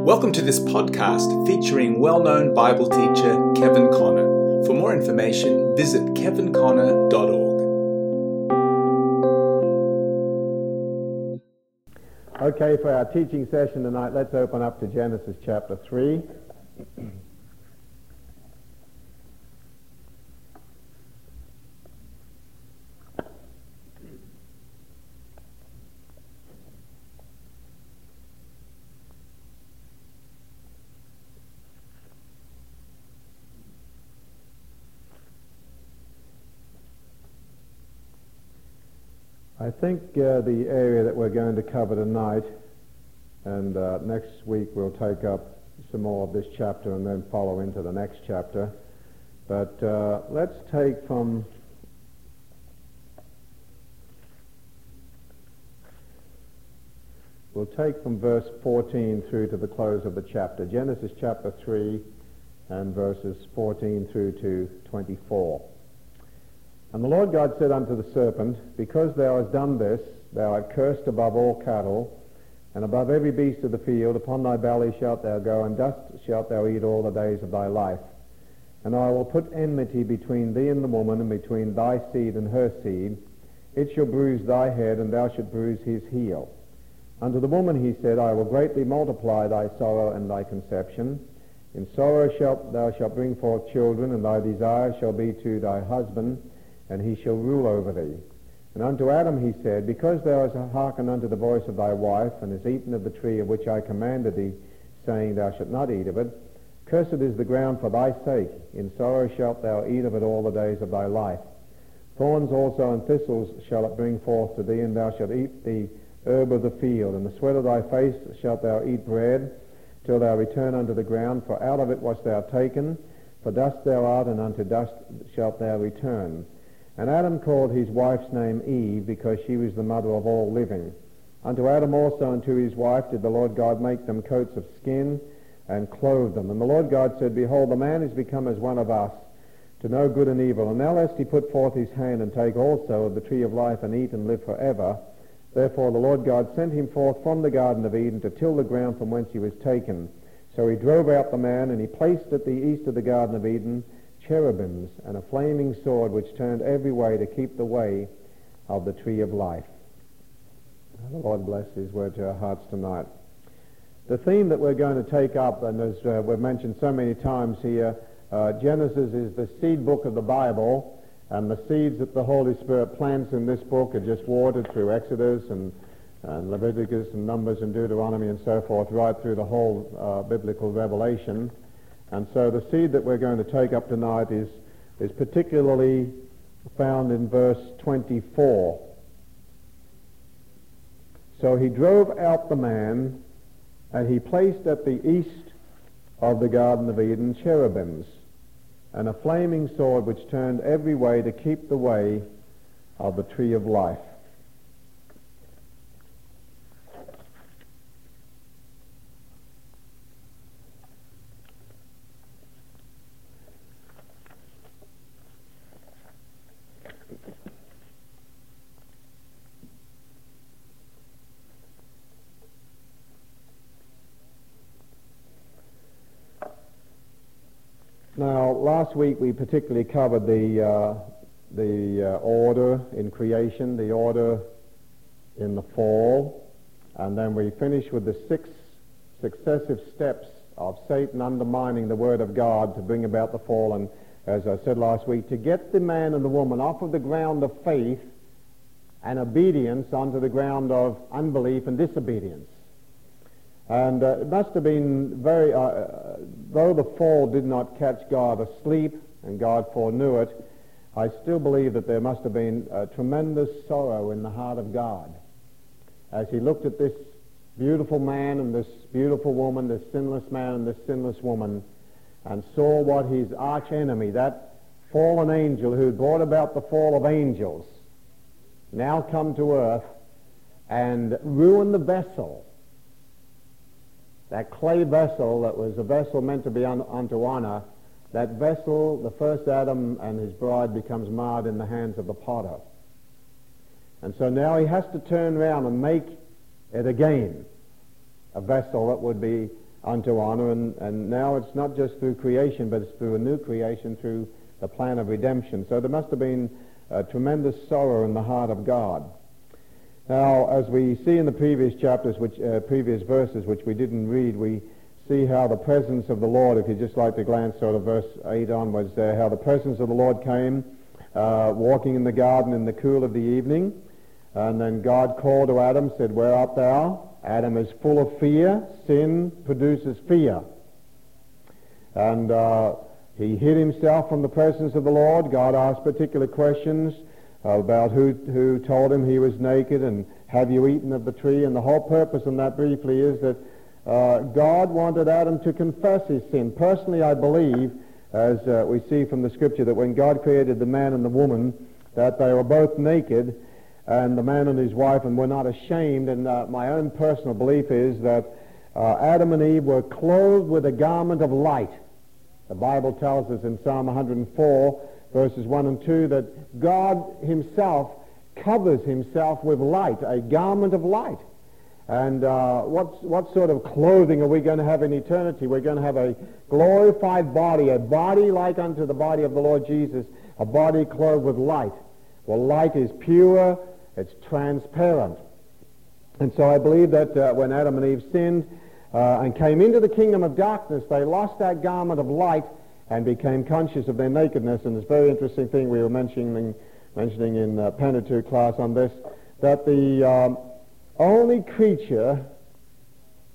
Welcome to this podcast featuring well known Bible teacher Kevin Conner. For more information, visit kevinconner.org. Okay, for our teaching session tonight, let's open up to Genesis chapter 3. I think uh, the area that we're going to cover tonight, and uh, next week we'll take up some more of this chapter and then follow into the next chapter. But uh, let's take from we'll take from verse 14 through to the close of the chapter. Genesis chapter 3 and verses 14 through to 24. And the Lord God said unto the serpent, Because thou hast done this, thou art cursed above all cattle, and above every beast of the field. Upon thy belly shalt thou go, and dust shalt thou eat all the days of thy life. And I will put enmity between thee and the woman, and between thy seed and her seed. It shall bruise thy head, and thou shalt bruise his heel. Unto the woman he said, I will greatly multiply thy sorrow and thy conception. In sorrow shalt thou shalt bring forth children, and thy desire shall be to thy husband, and he shall rule over thee. And unto Adam he said, Because thou hast hearkened unto the voice of thy wife, and hast eaten of the tree of which I commanded thee, saying, Thou shalt not eat of it, cursed is the ground for thy sake. In sorrow shalt thou eat of it all the days of thy life. Thorns also and thistles shall it bring forth to thee, and thou shalt eat the herb of the field. And the sweat of thy face shalt thou eat bread, till thou return unto the ground, for out of it wast thou taken. For dust thou art, and unto dust shalt thou return. And Adam called his wife's name Eve, because she was the mother of all living. Unto Adam also and to his wife did the Lord God make them coats of skin, and clothe them. And the Lord God said, Behold, the man is become as one of us, to know good and evil. And now lest he put forth his hand and take also of the tree of life and eat and live forever. Therefore the Lord God sent him forth from the Garden of Eden to till the ground from whence he was taken. So he drove out the man, and he placed at the east of the Garden of Eden cherubims and a flaming sword which turned every way to keep the way of the tree of life. The Lord bless his word to our hearts tonight. The theme that we're going to take up, and as uh, we've mentioned so many times here, uh, Genesis is the seed book of the Bible, and the seeds that the Holy Spirit plants in this book are just watered through Exodus and, and Leviticus and Numbers and Deuteronomy and so forth, right through the whole uh, biblical revelation. And so the seed that we're going to take up tonight is, is particularly found in verse 24. So he drove out the man, and he placed at the east of the Garden of Eden cherubims, and a flaming sword which turned every way to keep the way of the tree of life. Now, last week we particularly covered the, uh, the uh, order in creation, the order in the fall, and then we finished with the six successive steps of Satan undermining the Word of God to bring about the fall. And as I said last week, to get the man and the woman off of the ground of faith and obedience onto the ground of unbelief and disobedience. And uh, it must have been very, uh, though the fall did not catch God asleep and God foreknew it, I still believe that there must have been a tremendous sorrow in the heart of God. As he looked at this beautiful man and this beautiful woman, this sinless man and this sinless woman, and saw what his arch enemy, that fallen angel who brought about the fall of angels, now come to earth and ruin the vessel that clay vessel that was a vessel meant to be un- unto honor, that vessel, the first Adam and his bride, becomes marred in the hands of the potter. And so now he has to turn around and make it again, a vessel that would be unto honor. And, and now it's not just through creation, but it's through a new creation, through the plan of redemption. So there must have been a tremendous sorrow in the heart of God. Now, as we see in the previous chapters, which, uh, previous verses, which we didn't read, we see how the presence of the Lord, if you'd just like to glance sort of verse 8 onwards there, how the presence of the Lord came uh, walking in the garden in the cool of the evening. And then God called to Adam, said, Where art thou? Adam is full of fear. Sin produces fear. And uh, he hid himself from the presence of the Lord. God asked particular questions about who, who told him he was naked and have you eaten of the tree. And the whole purpose in that briefly is that uh, God wanted Adam to confess his sin. Personally, I believe, as uh, we see from the scripture, that when God created the man and the woman, that they were both naked, and the man and his wife, and were not ashamed. And uh, my own personal belief is that uh, Adam and Eve were clothed with a garment of light. The Bible tells us in Psalm 104, verses 1 and 2, that God himself covers himself with light, a garment of light. And uh, what, what sort of clothing are we going to have in eternity? We're going to have a glorified body, a body like unto the body of the Lord Jesus, a body clothed with light. Well, light is pure, it's transparent. And so I believe that uh, when Adam and Eve sinned uh, and came into the kingdom of darkness, they lost that garment of light and became conscious of their nakedness. And this very interesting thing we were mentioning, mentioning in uh, Pentateuch class on this, that the... Um, only creature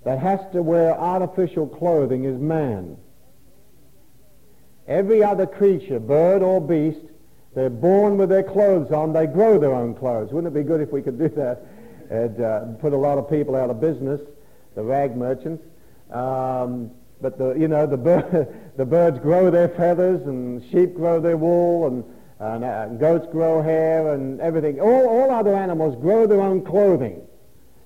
that has to wear artificial clothing is man. Every other creature, bird or beast, they're born with their clothes on. They grow their own clothes. Wouldn't it be good if we could do that? It'd uh, put a lot of people out of business, the rag merchants. Um, but the, you know, the, bir- the birds grow their feathers, and sheep grow their wool, and, and uh, goats grow hair, and everything. All, all other animals grow their own clothing.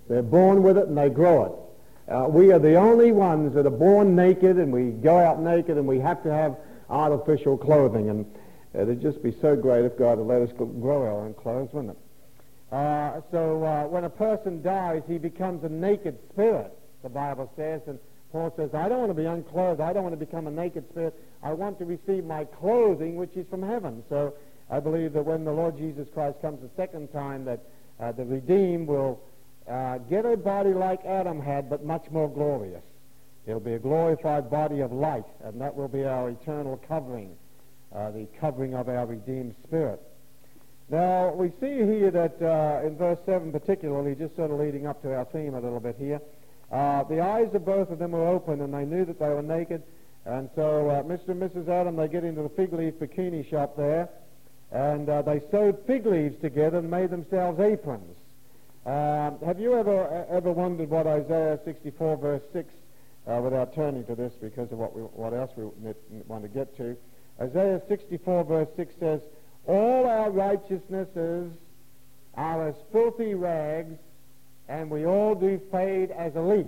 They're born with it and they grow it. Uh, we are the only ones that are born naked and we go out naked and we have to have artificial clothing. And it'd just be so great if God had let us grow our own clothes, wouldn't it? Uh, so uh, when a person dies, he becomes a naked spirit, the Bible says. And Paul says, I don't want to be unclothed. I don't want to become a naked spirit. I want to receive my clothing, which is from heaven. So I believe that when the Lord Jesus Christ comes the second time, that uh, the redeemed will uh, get a body like Adam had, but much more glorious. It'll be a glorified body of light, and that will be our eternal covering, uh, the covering of our redeemed spirit. Now, we see here that uh, in verse 7 particularly, just sort of leading up to our theme a little bit here, uh, the eyes of both of them were open, and they knew that they were naked. And so uh, Mr. and Mrs. Adam, they get into the fig leaf bikini shop there, and uh, they sewed fig leaves together and made themselves aprons. Um, have you ever ever wondered what Isaiah 64 verse 6, uh, without turning to this because of what we, what else we want to get to? Isaiah 64 verse 6 says, "All our righteousnesses are as filthy rags, and we all do fade as a leaf."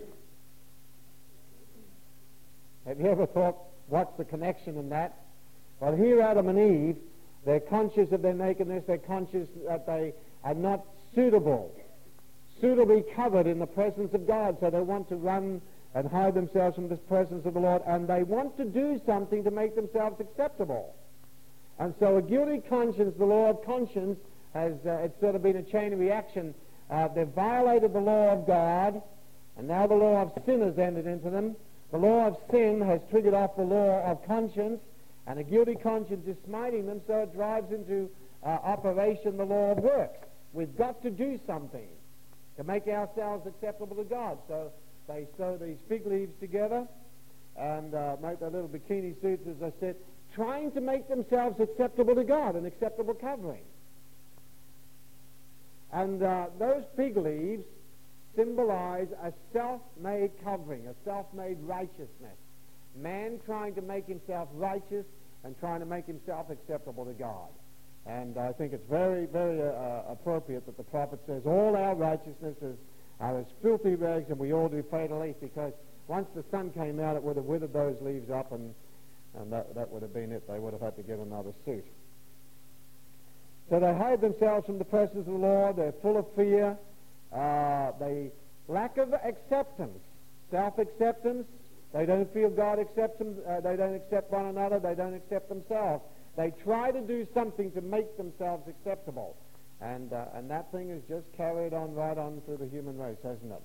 Have you ever thought what's the connection in that? Well, here Adam and Eve, they're conscious of their nakedness. They're conscious that they are not suitable suitably covered in the presence of God. So they want to run and hide themselves from the presence of the Lord, and they want to do something to make themselves acceptable. And so a guilty conscience, the law of conscience, has uh, it's sort of been a chain of reaction. Uh, they've violated the law of God, and now the law of sin has entered into them. The law of sin has triggered off the law of conscience, and a guilty conscience is smiting them, so it drives into uh, operation the law of works. We've got to do something to make ourselves acceptable to God. So they sew these fig leaves together and uh, make their little bikini suits, as I said, trying to make themselves acceptable to God, an acceptable covering. And uh, those fig leaves symbolize a self-made covering, a self-made righteousness. Man trying to make himself righteous and trying to make himself acceptable to God. And I think it's very, very uh, uh, appropriate that the prophet says, all our righteousnesses are as filthy rags and we all do fade a leaf because once the sun came out, it would have withered those leaves up and, and that, that would have been it. They would have had to get another suit. So they hide themselves from the presence of the Lord. They're full of fear. Uh, they lack of acceptance, self-acceptance, They don't feel God accepts them. Uh, they don't accept one another. They don't accept themselves. They try to do something to make themselves acceptable. And, uh, and that thing is just carried on right on through the human race, hasn't it?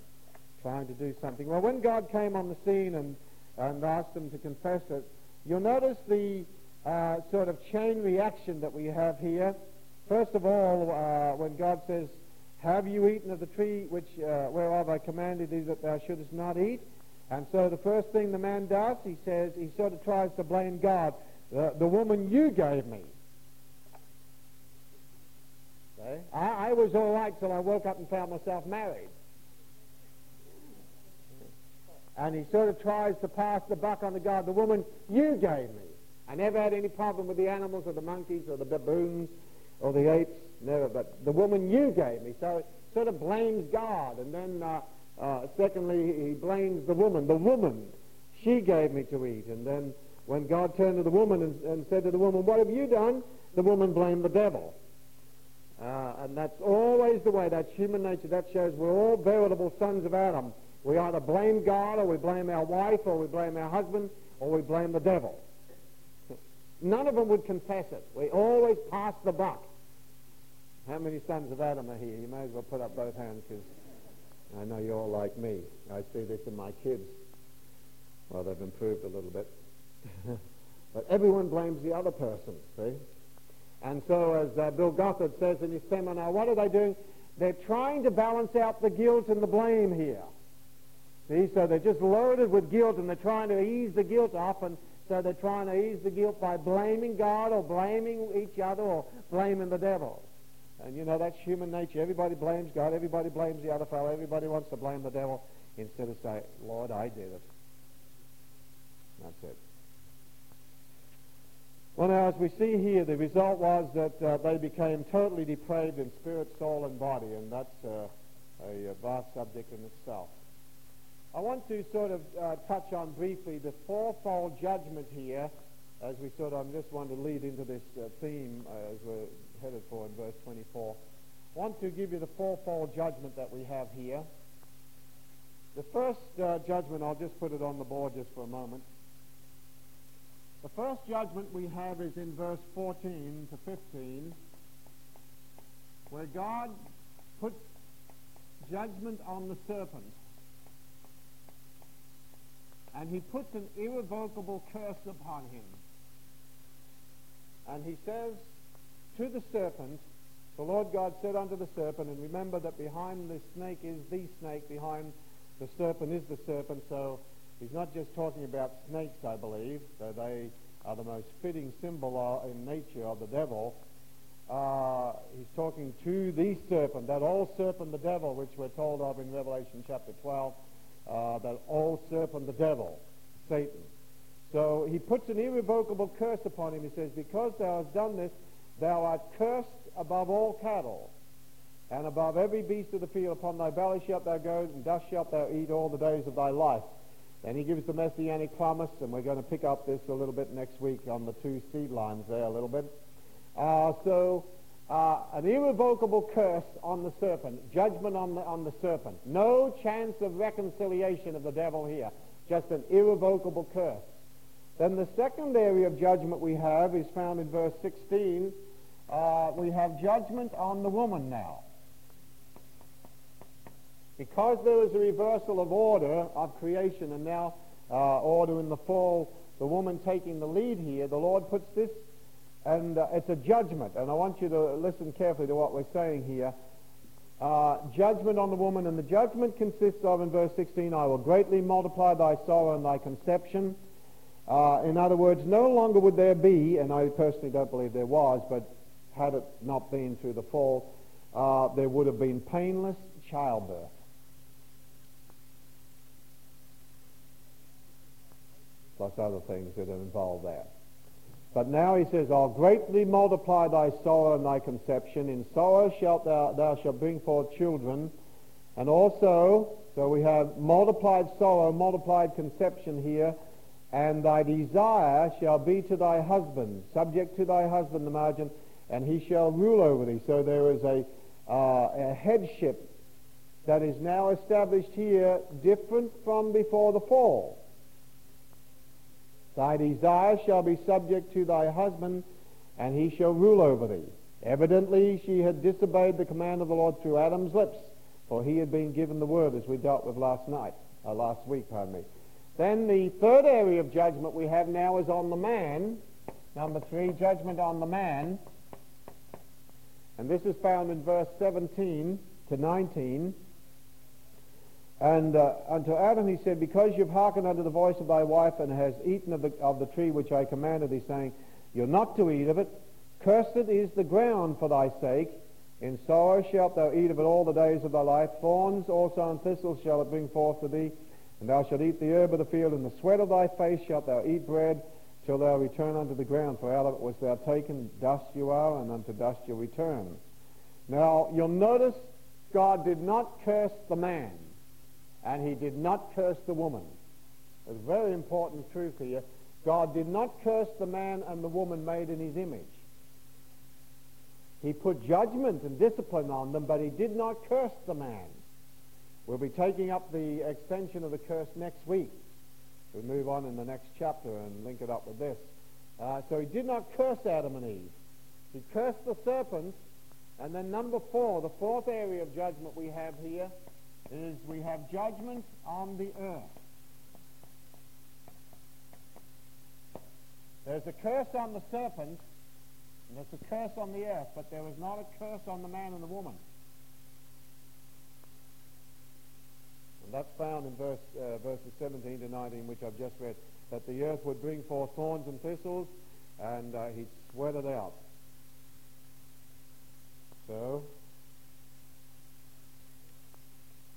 Trying to do something. Well, when God came on the scene and, and asked them to confess it, you'll notice the uh, sort of chain reaction that we have here. First of all, uh, when God says, have you eaten of the tree which uh, whereof I commanded thee that thou shouldest not eat? And so the first thing the man does, he says, he sort of tries to blame God. The, the woman you gave me. Okay? I, I was all right till I woke up and found myself married. And he sort of tries to pass the buck on to God. The woman you gave me. I never had any problem with the animals or the monkeys or the baboons or the apes. Never. But the woman you gave me. So it sort of blames God. And then, uh, uh, secondly, he blames the woman. The woman, she gave me to eat. And then when God turned to the woman and, and said to the woman, what have you done? The woman blamed the devil. Uh, and that's always the way. That's human nature. That shows we're all veritable sons of Adam. We either blame God or we blame our wife or we blame our husband or we blame the devil. None of them would confess it. We always pass the buck. How many sons of Adam are here? You may as well put up both hands because I know you're all like me. I see this in my kids. Well, they've improved a little bit. but everyone blames the other person, see? And so, as uh, Bill Gothard says in his seminar, what are they doing? They're trying to balance out the guilt and the blame here. See, so they're just loaded with guilt and they're trying to ease the guilt off, and so they're trying to ease the guilt by blaming God or blaming each other or blaming the devil. And you know, that's human nature. Everybody blames God, everybody blames the other fellow, everybody wants to blame the devil instead of say, Lord, I did it. That's it. Well, now, as we see here, the result was that uh, they became totally depraved in spirit, soul, and body, and that's uh, a vast subject in itself. I want to sort of uh, touch on briefly the fourfold judgment here, as we sort of, I just want to lead into this uh, theme uh, as we're headed for in verse 24. I want to give you the fourfold judgment that we have here. The first uh, judgment, I'll just put it on the board just for a moment. The first judgment we have is in verse 14 to 15, where God puts judgment on the serpent. And he puts an irrevocable curse upon him. And he says to the serpent, the Lord God said unto the serpent, and remember that behind the snake is the snake, behind the serpent is the serpent, so He's not just talking about snakes, I believe, though they are the most fitting symbol in nature of the devil. Uh, he's talking to the serpent, that old serpent, the devil, which we're told of in Revelation chapter 12, uh, that old serpent, the devil, Satan. So he puts an irrevocable curse upon him. He says, Because thou hast done this, thou art cursed above all cattle, and above every beast of the field. Upon thy belly shalt thou go, and dust shalt thou eat all the days of thy life. Then he gives the messianic promise, and we're going to pick up this a little bit next week on the two seed lines there a little bit. Uh, so, uh, an irrevocable curse on the serpent, judgment on the, on the serpent. No chance of reconciliation of the devil here, just an irrevocable curse. Then the second area of judgment we have is found in verse 16. Uh, we have judgment on the woman now. Because there was a reversal of order of creation and now uh, order in the fall, the woman taking the lead here, the Lord puts this, and uh, it's a judgment. And I want you to listen carefully to what we're saying here. Uh, judgment on the woman, and the judgment consists of, in verse 16, I will greatly multiply thy sorrow and thy conception. Uh, in other words, no longer would there be, and I personally don't believe there was, but had it not been through the fall, uh, there would have been painless childbirth. plus other things that are involved there. But now he says, I'll greatly multiply thy sorrow and thy conception. In sorrow shalt thou, thou shalt bring forth children. And also, so we have multiplied sorrow, multiplied conception here. And thy desire shall be to thy husband, subject to thy husband, the margin, and he shall rule over thee. So there is a, uh, a headship that is now established here, different from before the fall. Thy desire shall be subject to thy husband, and he shall rule over thee. Evidently, she had disobeyed the command of the Lord through Adam's lips, for he had been given the word, as we dealt with last night, uh, last week, pardon me. Then the third area of judgment we have now is on the man. Number three, judgment on the man. And this is found in verse 17 to 19. And uh, unto Adam he said, Because you've hearkened unto the voice of thy wife, and has eaten of the, of the tree which I commanded thee, saying, You're not to eat of it. Cursed is the ground for thy sake. In sorrow shalt thou eat of it all the days of thy life. Thorns also and thistles shall it bring forth to thee. And thou shalt eat the herb of the field. In the sweat of thy face shalt thou eat bread, till thou return unto the ground. For out of it was thou taken. Dust you are, and unto dust you return. Now, you'll notice God did not curse the man and he did not curse the woman. There's a very important truth here. God did not curse the man and the woman made in his image. He put judgment and discipline on them, but he did not curse the man. We'll be taking up the extension of the curse next week. We'll move on in the next chapter and link it up with this. Uh, so he did not curse Adam and Eve. He cursed the serpent. And then number four, the fourth area of judgment we have here is we have judgment on the earth. There's a curse on the serpent, and there's a curse on the earth, but there was not a curse on the man and the woman. And that's found in verse, uh, verses 17 to 19, which I've just read, that the earth would bring forth thorns and thistles, and uh, he sweated out. So,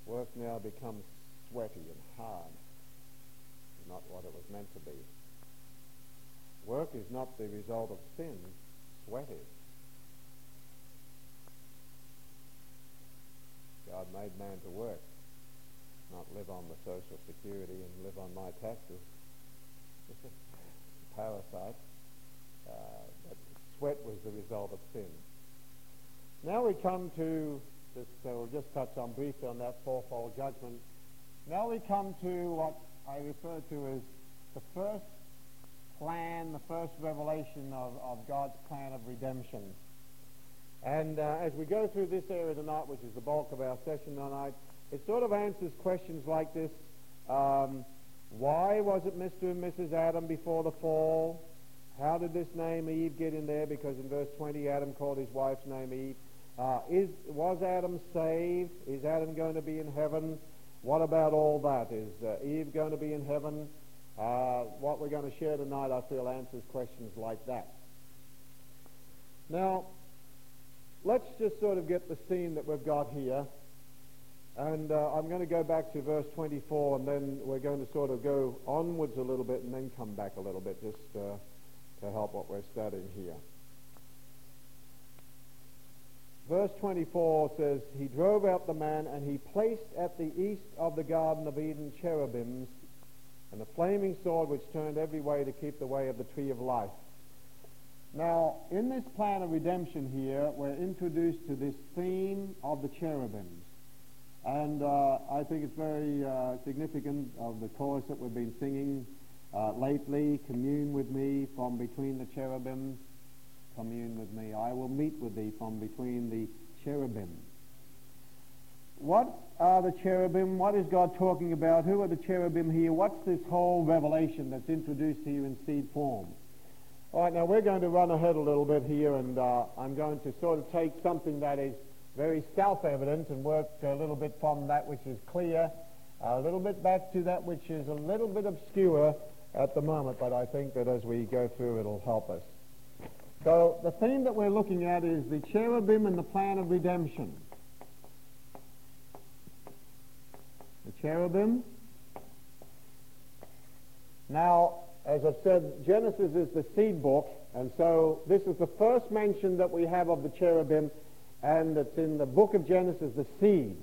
work now becomes sweaty and hard, not what it was meant to be. Work is not the result of sin, sweat is. God made man to work, not live on the social security and live on my taxes. Parasite. Uh, but sweat was the result of sin. Now we come to just, uh, we'll just touch on briefly on that fourfold judgment. Now we come to what I refer to as the first plan, the first revelation of, of God's plan of redemption. And uh, as we go through this area tonight, which is the bulk of our session tonight, it sort of answers questions like this. Um, why was it Mr. and Mrs. Adam before the fall? How did this name Eve get in there? Because in verse 20, Adam called his wife's name Eve. Uh, is, was Adam saved? Is Adam going to be in heaven? What about all that? Is uh, Eve going to be in heaven? Uh, what we're going to share tonight, I feel, answers questions like that. Now, let's just sort of get the scene that we've got here. And uh, I'm going to go back to verse 24, and then we're going to sort of go onwards a little bit and then come back a little bit just uh, to help what we're studying here. Verse 24 says, He drove out the man, and he placed at the east of the Garden of Eden cherubims, and a flaming sword which turned every way to keep the way of the tree of life. Now, in this plan of redemption here, we're introduced to this theme of the cherubims. And uh, I think it's very uh, significant of the chorus that we've been singing uh, lately, Commune with me from between the cherubim, commune with me. I will meet with thee from between the cherubim. What are the cherubim? What is God talking about? Who are the cherubim here? What's this whole revelation that's introduced here in seed form? All right, now we're going to run ahead a little bit here, and uh, I'm going to sort of take something that is very self-evident and work a little bit from that which is clear, a little bit back to that which is a little bit obscure at the moment, but I think that as we go through it'll help us. So the theme that we're looking at is the cherubim and the plan of redemption. The cherubim. Now, as I've said, Genesis is the seed book, and so this is the first mention that we have of the cherubim, and it's in the book of Genesis, the seed.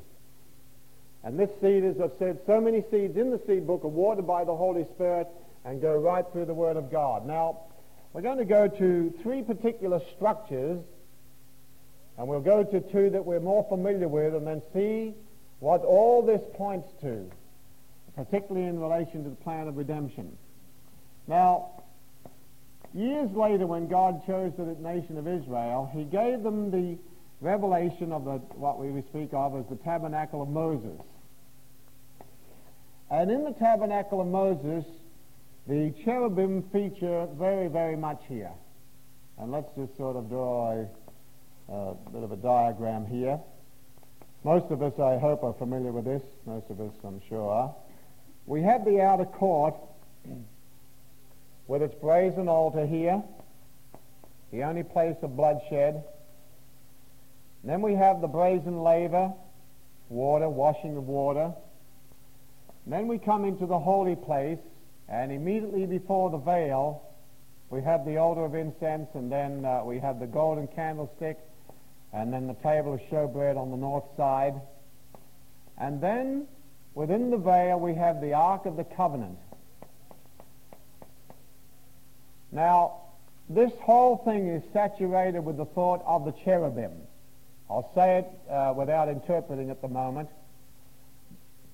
And this seed, as I've said, so many seeds in the seed book are watered by the Holy Spirit and go right through the Word of God. Now, we're going to go to three particular structures, and we'll go to two that we're more familiar with, and then see what all this points to, particularly in relation to the plan of redemption. Now, years later, when God chose the nation of Israel, he gave them the revelation of the, what we speak of as the tabernacle of Moses. And in the tabernacle of Moses, the cherubim feature very, very much here. And let's just sort of draw a, a bit of a diagram here. Most of us, I hope, are familiar with this. Most of us, I'm sure. We have the outer court with its brazen altar here, the only place of bloodshed. Then we have the brazen laver, water, washing of water. And then we come into the holy place, and immediately before the veil, we have the altar of incense, and then uh, we have the golden candlestick, and then the table of showbread on the north side. And then within the veil we have the Ark of the Covenant. Now, this whole thing is saturated with the thought of the cherubim. I'll say it uh, without interpreting at the moment.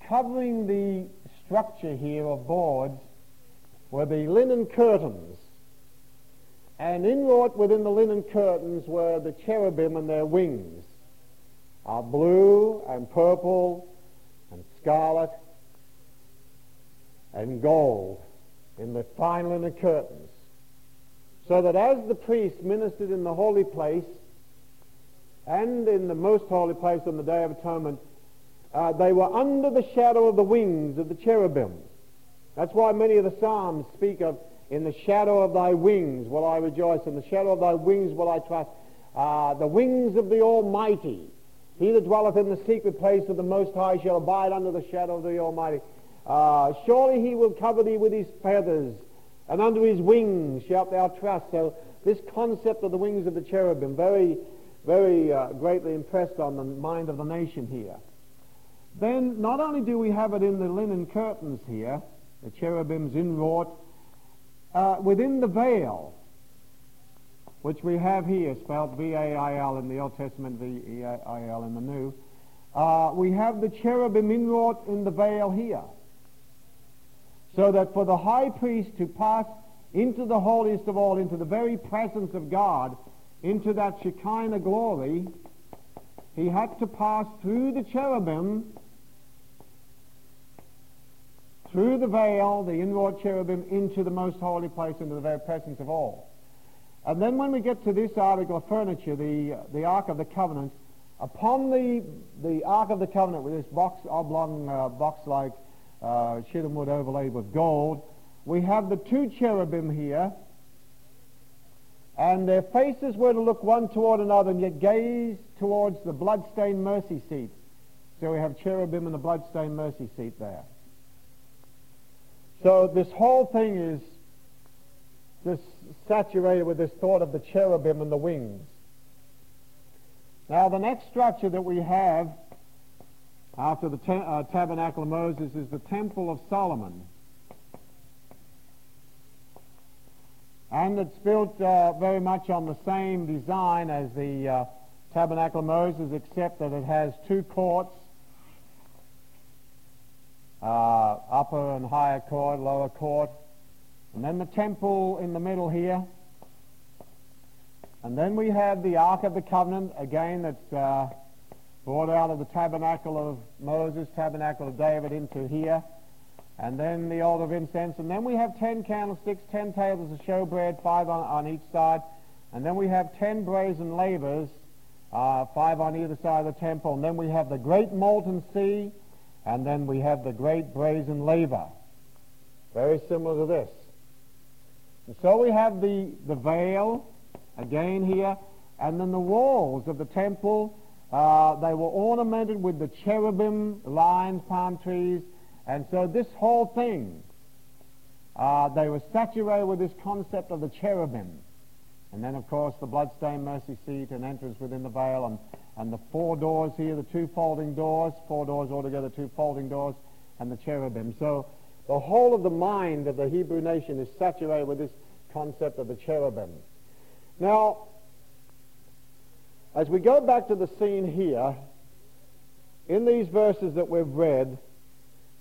Covering the structure here of boards were the linen curtains and inwrought within the linen curtains were the cherubim and their wings, are blue and purple and scarlet and gold in the fine linen curtains. So that as the priest ministered in the holy place and in the most holy place on the Day of Atonement, uh, they were under the shadow of the wings of the cherubim. That's why many of the Psalms speak of in the shadow of thy wings will I rejoice. In the shadow of thy wings will I trust. Uh, the wings of the Almighty. He that dwelleth in the secret place of the Most High shall abide under the shadow of the Almighty. Uh, surely he will cover thee with his feathers, and under his wings shalt thou trust. So this concept of the wings of the cherubim, very, very uh, greatly impressed on the mind of the nation here. Then not only do we have it in the linen curtains here, the cherubims inwrought uh, within the veil, which we have here, spelled V-A-I-L in the Old Testament, V-E-I-L in the New, uh, we have the cherubim inwrought in the veil here. So that for the high priest to pass into the holiest of all, into the very presence of God, into that Shekinah glory, he had to pass through the cherubim through the veil, the inward cherubim, into the most holy place, into the very presence of all. And then when we get to this article of furniture, the, the Ark of the Covenant, upon the, the Ark of the Covenant with this box, oblong uh, box-like uh, shittim wood overlaid with gold, we have the two cherubim here, and their faces were to look one toward another and yet gaze towards the blood-stained mercy seat. So we have cherubim and the blood-stained mercy seat there. So this whole thing is just saturated with this thought of the cherubim and the wings. Now the next structure that we have after the uh, tabernacle of Moses is the temple of Solomon. And it's built uh, very much on the same design as the uh, tabernacle of Moses, except that it has two courts uh, upper and higher court, lower court, and then the temple in the middle here. And then we have the Ark of the Covenant, again, that's uh, brought out of the tabernacle of Moses, tabernacle of David into here. And then the altar of incense. And then we have ten candlesticks, ten tables of showbread, five on, on each side. And then we have ten brazen lavers, uh, five on either side of the temple. And then we have the great molten sea, and then we have the great brazen laver, very similar to this. And so we have the, the veil, again here, and then the walls of the temple, uh, they were ornamented with the cherubim, lions, palm trees, and so this whole thing, uh, they were saturated with this concept of the cherubim. And then, of course, the bloodstained mercy seat and entrance within the veil and and the four doors here, the two folding doors, four doors altogether, two folding doors, and the cherubim. So the whole of the mind of the Hebrew nation is saturated with this concept of the cherubim. Now, as we go back to the scene here, in these verses that we've read,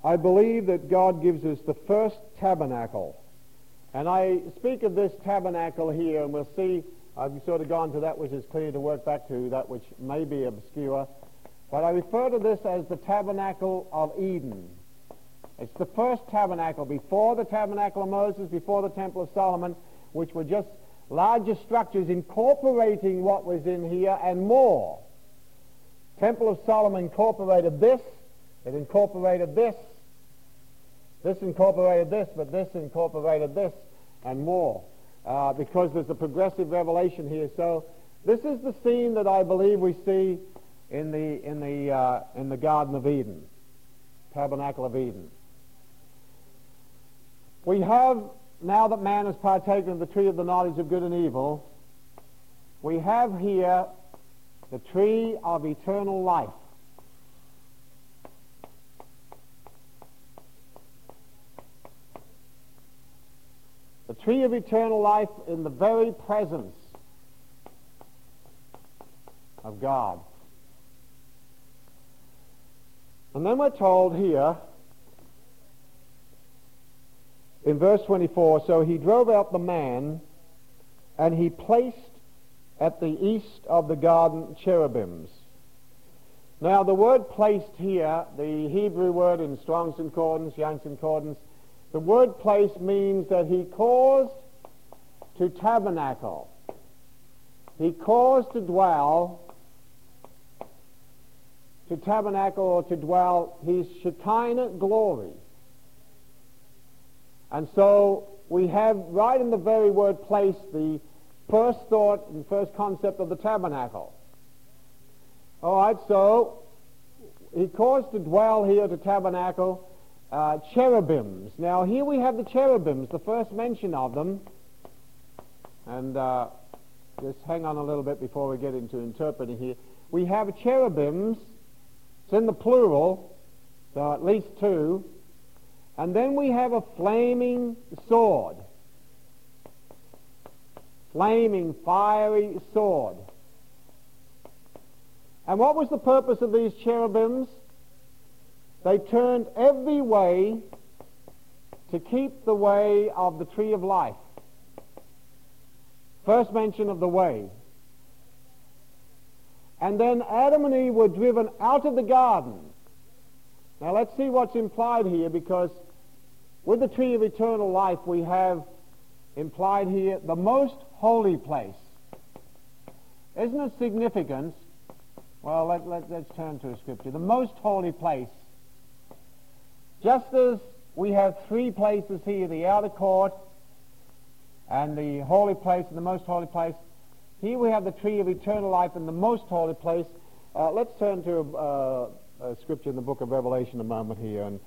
I believe that God gives us the first tabernacle And I speak of this tabernacle here, and we'll see, I've sort of gone to that which is clear to work back to, that which may be obscure. But I refer to this as the tabernacle of Eden. It's the first tabernacle before the tabernacle of Moses, before the temple of Solomon, which were just larger structures incorporating what was in here and more. Temple of Solomon incorporated this, it incorporated this, this incorporated this, but this incorporated this and more. Uh, because there's a progressive revelation here. So this is the scene that I believe we see in the, in the, uh, in the Garden of Eden, Tabernacle of Eden. We have, now that man has partaken of the tree of the knowledge of good and evil, we have here the tree of eternal life. The tree of eternal life in the very presence of God. And then we're told here in verse 24, so he drove out the man and he placed at the east of the garden cherubims. Now the word placed here, the Hebrew word in Strong's Concordance, Young's Concordance, the word place means that he caused to tabernacle. He caused to dwell, to tabernacle or to dwell his Shekinah glory. And so we have right in the very word place the first thought and first concept of the tabernacle. All right, so he caused to dwell here to tabernacle uh, cherubims. Now here we have the cherubims, the first mention of them. And uh, just hang on a little bit before we get into interpreting here. We have cherubims. It's in the plural, so at least two. And then we have a flaming sword. Flaming, fiery sword. And what was the purpose of these cherubims? They turned every way to keep the way of the tree of life. First mention of the way. And then Adam and Eve were driven out of the garden. Now let's see what's implied here because with the tree of eternal life, we have implied here the most holy place. Isn't it significant? Well, let, let, let's turn to a scripture. The most holy place. Just as we have three places here, the outer court and the holy place and the most holy place, here we have the tree of eternal life and the most holy place. Uh, let's turn to uh, a scripture in the book of Revelation a moment here and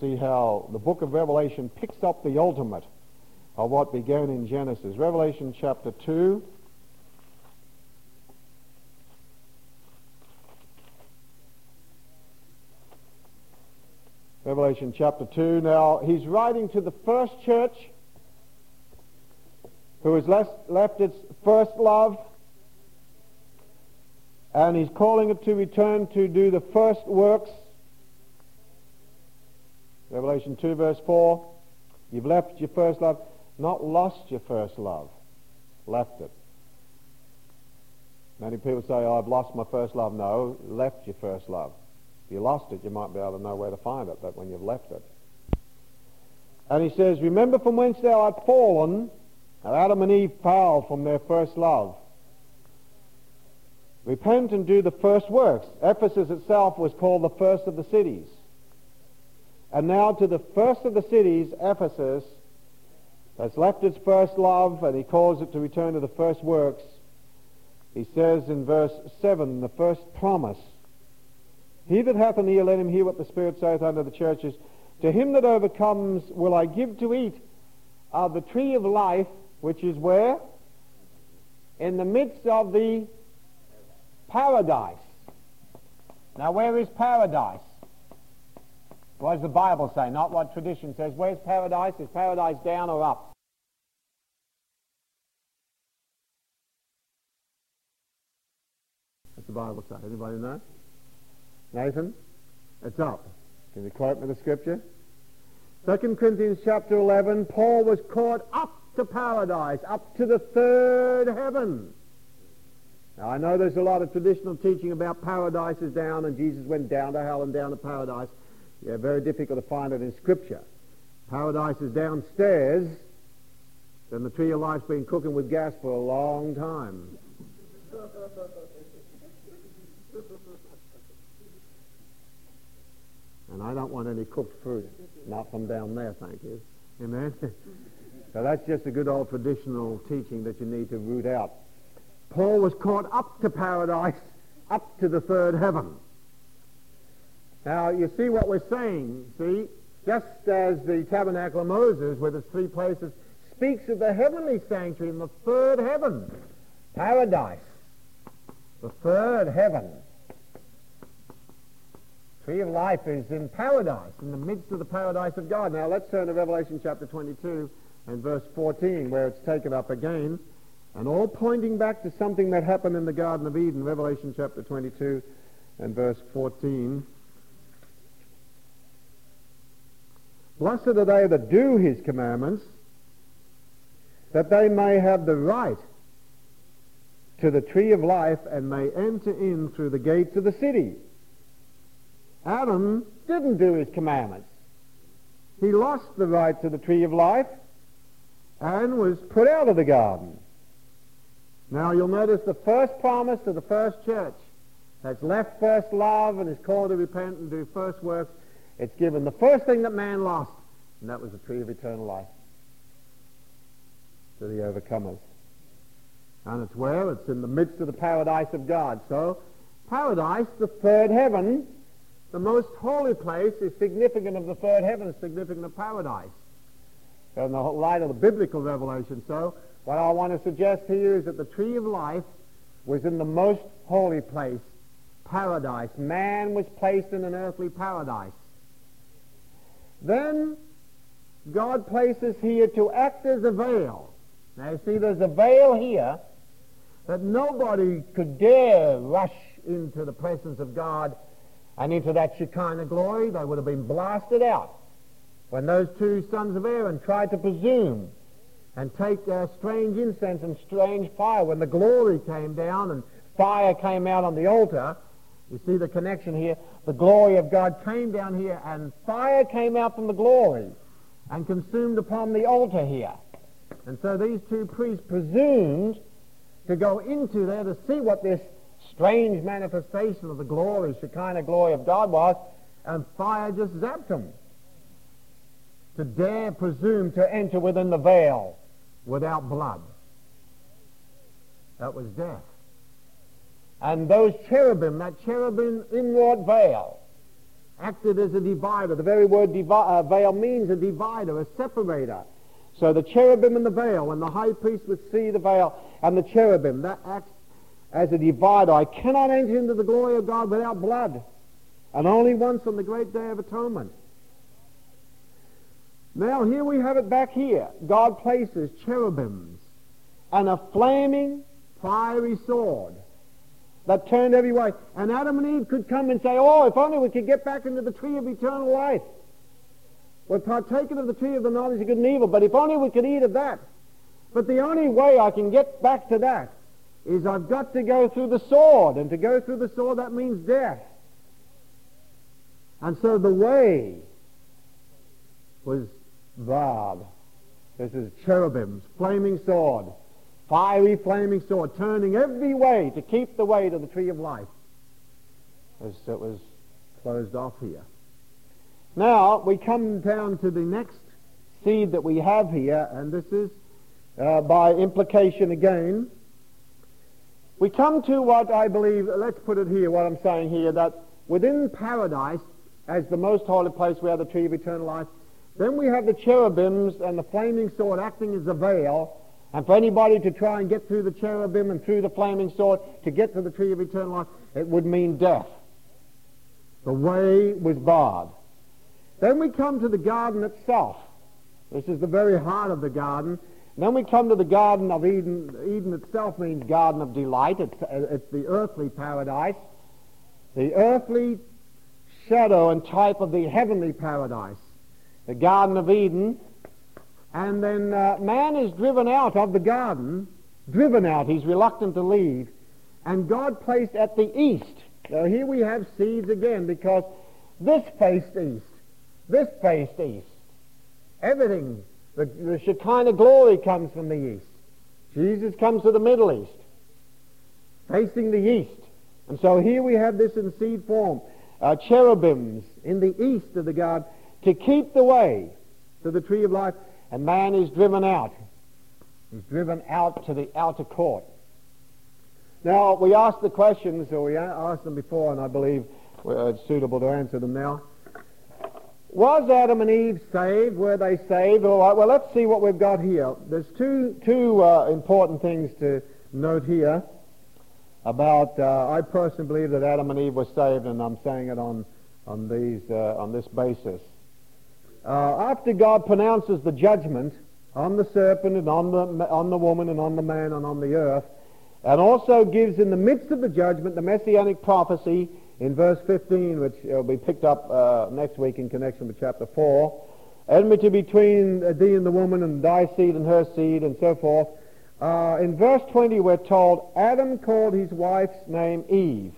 see how the book of Revelation picks up the ultimate of what began in Genesis. Revelation chapter 2. Revelation chapter 2. Now, he's writing to the first church who has left, its first love, and he's calling it to return to do the first works Revelation 2 verse 4. You've left your first love. Not lost your first love. Left it. Many people say, oh, I've lost my first love. No, left your first love. If you lost it, you might be able to know where to find it, but when you've left it. And he says, remember from whence thou art fallen. Now Adam and Eve fell from their first love. Repent and do the first works. Ephesus itself was called the first of the cities. And now to the first of the cities, Ephesus, that's left its first love, and he calls it to return to the first works. He says in verse 7, the first promise, He that hath an ear, let him hear what the Spirit saith unto the churches. To him that overcomes will I give to eat of the tree of life, which is where? In the midst of the paradise. Now where is paradise? What does the Bible say? Not what tradition says. Where's paradise? Is paradise down or up? What's the Bible say? Anybody know? Nathan? It's up. Can you quote me the scripture? 2 Corinthians chapter 11, Paul was caught up to paradise, up to the third heaven. Now, I know there's a lot of traditional teaching about paradise is down and Jesus went down to hell and down to paradise. Yeah, very difficult to find it in Scripture. Paradise is downstairs, then the tree of life's been cooking with gas for a long time. And I don't want any cooked fruit. Not from down there, thank you. Amen? so that's just a good old traditional teaching that you need to root out. Paul was caught up to paradise, up to the third heaven. Now, you see what we're saying, see? Just as the tabernacle of Moses, with its three places, speaks of the heavenly sanctuary in the third heaven, paradise, the third heaven. Tree of life is in paradise, in the midst of the paradise of God. Now let's turn to Revelation chapter 22 and verse 14, where it's taken up again, and all pointing back to something that happened in the Garden of Eden, Revelation chapter 22 and verse 14. Blessed are they that do his commandments, that they may have the right to the tree of life and may enter in through the gates of the city. Adam didn't do his commandments. He lost the right to the tree of life and was put out of the garden. Now you'll notice the first promise to the first church that's left first love and is called to repent and do first works it's given the first thing that man lost, and that was the tree of eternal life to the overcomers. And it's where? It's in the midst of the paradise of God. So, paradise, the third heaven, the most holy place, is significant of the third heaven, significant of paradise. In the light of the biblical revelation. So, what I want to suggest to you is that the tree of life was in the most holy place, paradise. Man was placed in an earthly paradise. Then God places here to act as a veil. Now you see there's a veil here that nobody could dare rush into the presence of God and into that Shekinah glory. They would have been blasted out. When those two sons of Aaron tried to presume and take uh, strange incense and strange fire, when the glory came down and fire came out on the altar, you see the connection here? The glory of God came down here and fire came out from the glory and consumed upon the altar here. And so these two priests presumed to go into there to see what this strange manifestation of the glory, the Shekinah glory of God was, and fire just zapped them. To dare presume to enter within the veil without blood. That was death. And those cherubim, that cherubim inward veil, acted as a divider. The very word divi- uh, veil means a divider, a separator. So the cherubim and the veil, when the high priest would see the veil and the cherubim, that acts as a divider. I cannot enter into the glory of God without blood. And only once on the great day of atonement. Now here we have it back here. God places cherubims and a flaming fiery sword that turned every way. And Adam and Eve could come and say, oh, if only we could get back into the tree of eternal life. We're partaken of the tree of the knowledge of good and evil, but if only we could eat of that. But the only way I can get back to that is I've got to go through the sword. And to go through the sword, that means death. And so the way was barred. This is cherubim's flaming sword fiery flaming sword, turning every way to keep the way to the tree of life. As it was closed off here. Now, we come down to the next seed that we have here, and this is uh, by implication again. We come to what I believe, let's put it here, what I'm saying here, that within paradise, as the most holy place, we have the tree of eternal life. Then we have the cherubims and the flaming sword acting as a veil and for anybody to try and get through the cherubim and through the flaming sword to get to the tree of eternal life, it would mean death. The way was barred. Then we come to the garden itself. This is the very heart of the garden. Then we come to the Garden of Eden. Eden itself means garden of delight. It's, it's the earthly paradise. The earthly shadow and type of the heavenly paradise. the Garden of Eden, and then uh, man is driven out of the garden, driven out, he's reluctant to leave, and God placed at the east. Now here we have seeds again because this faced east, this faced east. Everything, the, the Shekinah glory comes from the east. Jesus comes to the Middle East, facing the east. And so here we have this in seed form. Uh, cherubims in the east of the garden to keep the way to the tree of life. And man is driven out. He's driven out to the outer court. Now, we asked the questions, or we asked them before, and I believe it's suitable to answer them now. Was Adam and Eve saved? Were they saved? Right, well, let's see what we've got here. There's two, two uh, important things to note here about, uh, I personally believe that Adam and Eve were saved, and I'm saying it on, on, these, uh, on this basis. Uh, after God pronounces the judgment on the serpent and on the, on the woman and on the man and on the earth, and also gives in the midst of the judgment the messianic prophecy in verse 15, which will be picked up uh, next week in connection with chapter 4. Enmity between thee and the woman and thy seed and her seed and so forth. Uh, in verse 20 we're told Adam called his wife's name Eve.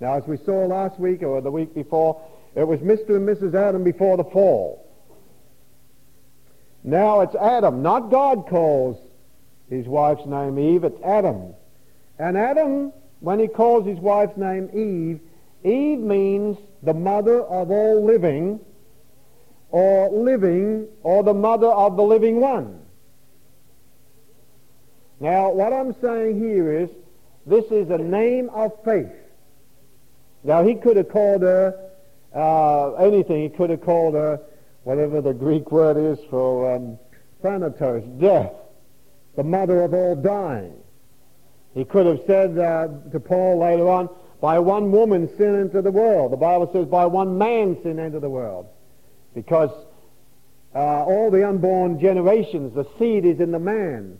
Now as we saw last week or the week before, it was Mr. and Mrs. Adam before the fall. Now it's Adam, not God calls his wife's name Eve, it's Adam. And Adam, when he calls his wife's name Eve, Eve means the mother of all living, or living, or the mother of the living one. Now, what I'm saying here is, this is a name of faith. Now, he could have called her uh, anything. He could have called her whatever the Greek word is for um, thanatos, death, the mother of all dying. He could have said uh, to Paul later on, by one woman sin into the world. The Bible says by one man sin into the world. Because uh, all the unborn generations, the seed is in the man.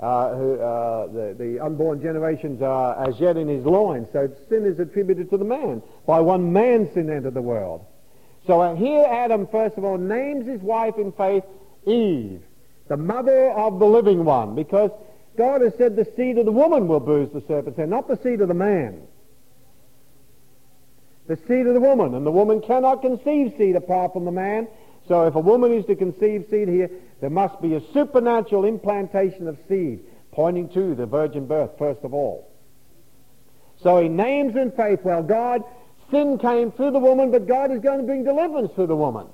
Uh, who, uh, the, the unborn generations are as yet in his loins. So sin is attributed to the man. By one man sin entered the world. So uh, here Adam, first of all, names his wife in faith Eve, the mother of the living one, because God has said the seed of the woman will bruise the serpent's head, not the seed of the man. The seed of the woman, and the woman cannot conceive seed apart from the man. So if a woman is to conceive seed here, there must be a supernatural implantation of seed, pointing to the virgin birth, first of all. So he names in faith, well, God, sin came through the woman, but God is going to bring deliverance through the woman.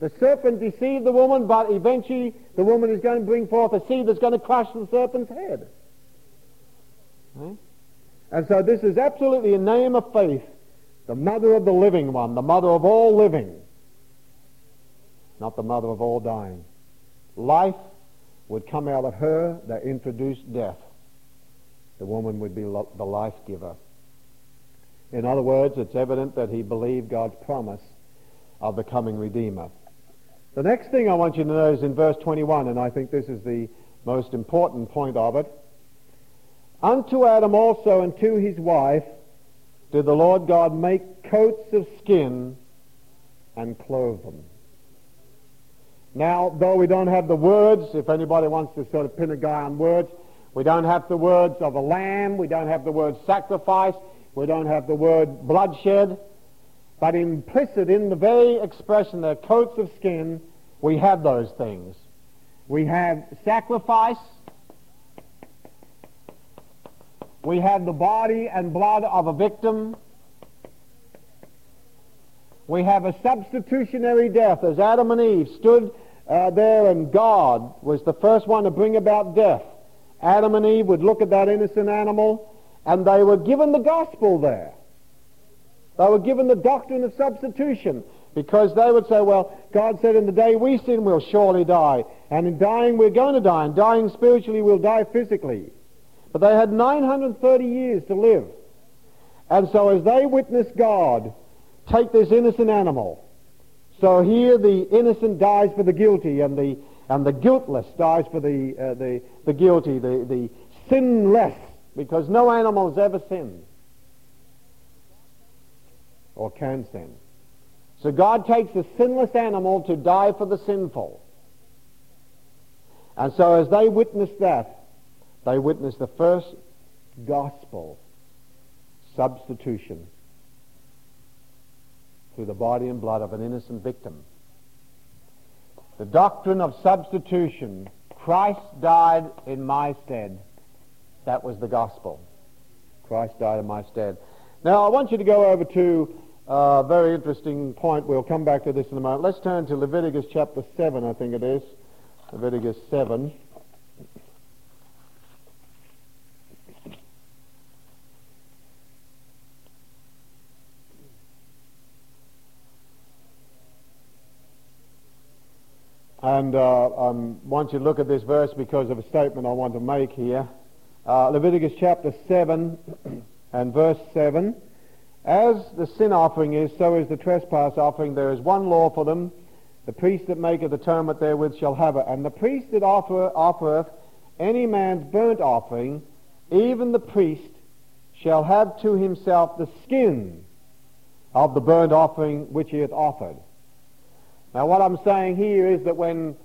The serpent deceived the woman, but eventually the woman is going to bring forth a seed that's going to crush the serpent's head. Right? And so this is absolutely a name of faith. The mother of the living one, the mother of all living, not the mother of all dying. Life would come out of her that introduced death. The woman would be the life giver. In other words, it's evident that he believed God's promise of the coming Redeemer. The next thing I want you to know is in verse 21, and I think this is the most important point of it. Unto Adam also and to his wife did the Lord God make coats of skin and clothe them. Now, though we don't have the words, if anybody wants to sort of pin a guy on words, we don't have the words of a lamb, we don't have the word sacrifice, we don't have the word bloodshed, but implicit in the very expression, the coats of skin, we have those things. We have sacrifice. We have the body and blood of a victim. We have a substitutionary death as Adam and Eve stood uh, there and God was the first one to bring about death. Adam and Eve would look at that innocent animal and they were given the gospel there. They were given the doctrine of substitution because they would say, well, God said in the day we sin we'll surely die. And in dying we're going to die. And dying spiritually we'll die physically. But they had 930 years to live. And so as they witnessed God take this innocent animal, so here the innocent dies for the guilty and the, and the guiltless dies for the, uh, the, the guilty, the, the sinless, because no animal has ever sinned or can sin. So God takes a sinless animal to die for the sinful. And so as they witness that, they witnessed the first gospel substitution through the body and blood of an innocent victim. The doctrine of substitution. Christ died in my stead. That was the gospel. Christ died in my stead. Now, I want you to go over to a very interesting point. We'll come back to this in a moment. Let's turn to Leviticus chapter 7, I think it is. Leviticus 7. And uh, want you to look at this verse because of a statement I want to make here. Uh, Leviticus chapter 7 and verse 7. As the sin offering is, so is the trespass offering. There is one law for them. The priest that maketh atonement therewith shall have it. And the priest that offer, offereth any man's burnt offering, even the priest shall have to himself the skin of the burnt offering which he hath offered. Now, what I'm saying here is that when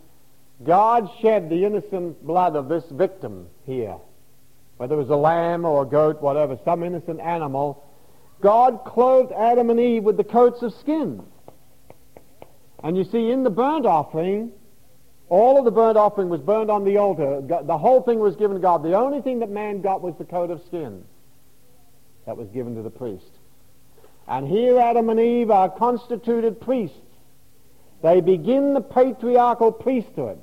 God shed the innocent blood of this victim here, whether it was a lamb or a goat, whatever, some innocent animal, God clothed Adam and Eve with the coats of skin. And you see, in the burnt offering, all of the burnt offering was burned on the altar. The whole thing was given to God. The only thing that man got was the coat of skin that was given to the priest. And here Adam and Eve are constituted priests they begin the patriarchal priesthood.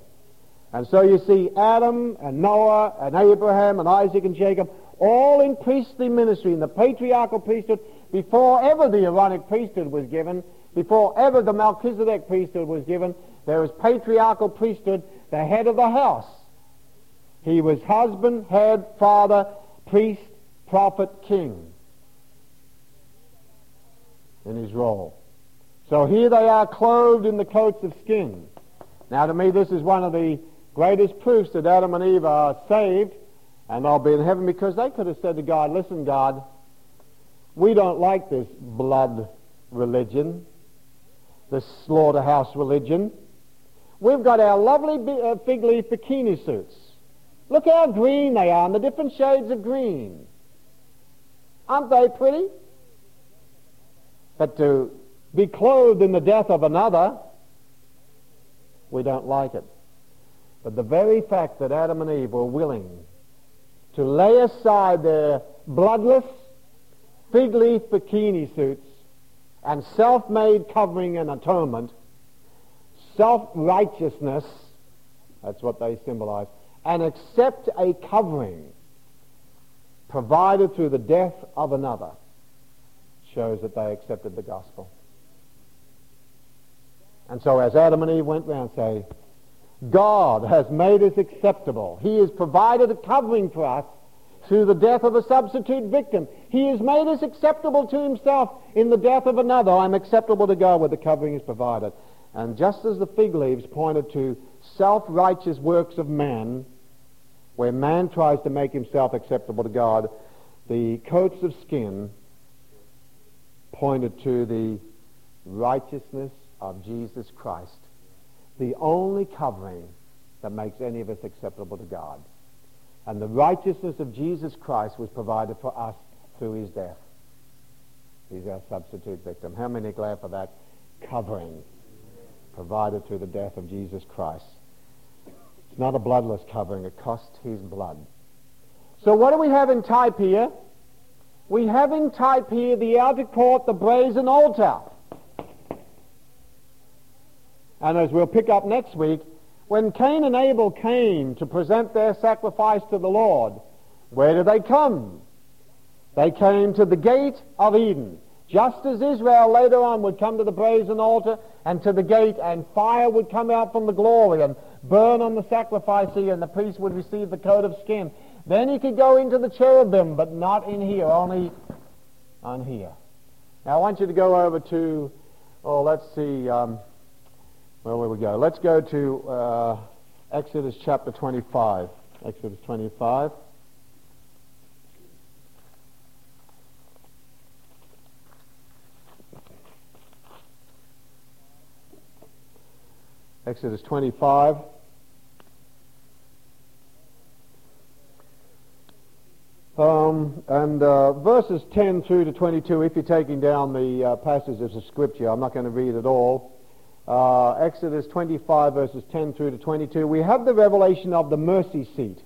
And so you see Adam and Noah and Abraham and Isaac and Jacob all in priestly ministry in the patriarchal priesthood before ever the Aaronic priesthood was given, before ever the Melchizedek priesthood was given. There was patriarchal priesthood, the head of the house. He was husband, head, father, priest, prophet, king in his role. So here they are clothed in the coats of skin. Now to me this is one of the greatest proofs that Adam and Eve are saved and they'll be in heaven because they could have said to God, listen God, we don't like this blood religion, this slaughterhouse religion. We've got our lovely uh, fig leaf bikini suits. Look how green they are, and the different shades of green. Aren't they pretty? But to be clothed in the death of another, we don't like it. But the very fact that Adam and Eve were willing to lay aside their bloodless fig leaf bikini suits and self-made covering and atonement, self-righteousness, that's what they symbolize, and accept a covering provided through the death of another shows that they accepted the gospel. And so as Adam and Eve went round and say, God has made us acceptable. He has provided a covering for us through the death of a substitute victim. He has made us acceptable to himself in the death of another. I'm acceptable to God where the covering is provided. And just as the fig leaves pointed to self-righteous works of man, where man tries to make himself acceptable to God, the coats of skin pointed to the righteousness of Jesus Christ, the only covering that makes any of us acceptable to God. And the righteousness of Jesus Christ was provided for us through his death. He's our substitute victim. How many glad for that covering provided through the death of Jesus Christ? It's not a bloodless covering. It cost his blood. So what do we have in type here? We have in type here the outer court, the brazen altar. And as we'll pick up next week, when Cain and Abel came to present their sacrifice to the Lord, where did they come? They came to the gate of Eden. Just as Israel later on would come to the brazen altar and to the gate, and fire would come out from the glory and burn on the sacrifice and the priest would receive the coat of skin. Then he could go into the cherubim, but not in here, only on here. Now I want you to go over to, oh, let's see. Um, where will we go? Let's go to uh, Exodus chapter 25. Exodus 25. Exodus 25. Um, and uh, verses 10 through to 22, if you're taking down the uh, passages of Scripture, I'm not going to read it all. Uh, Exodus 25, verses 10 through to 22, we have the revelation of the mercy seat.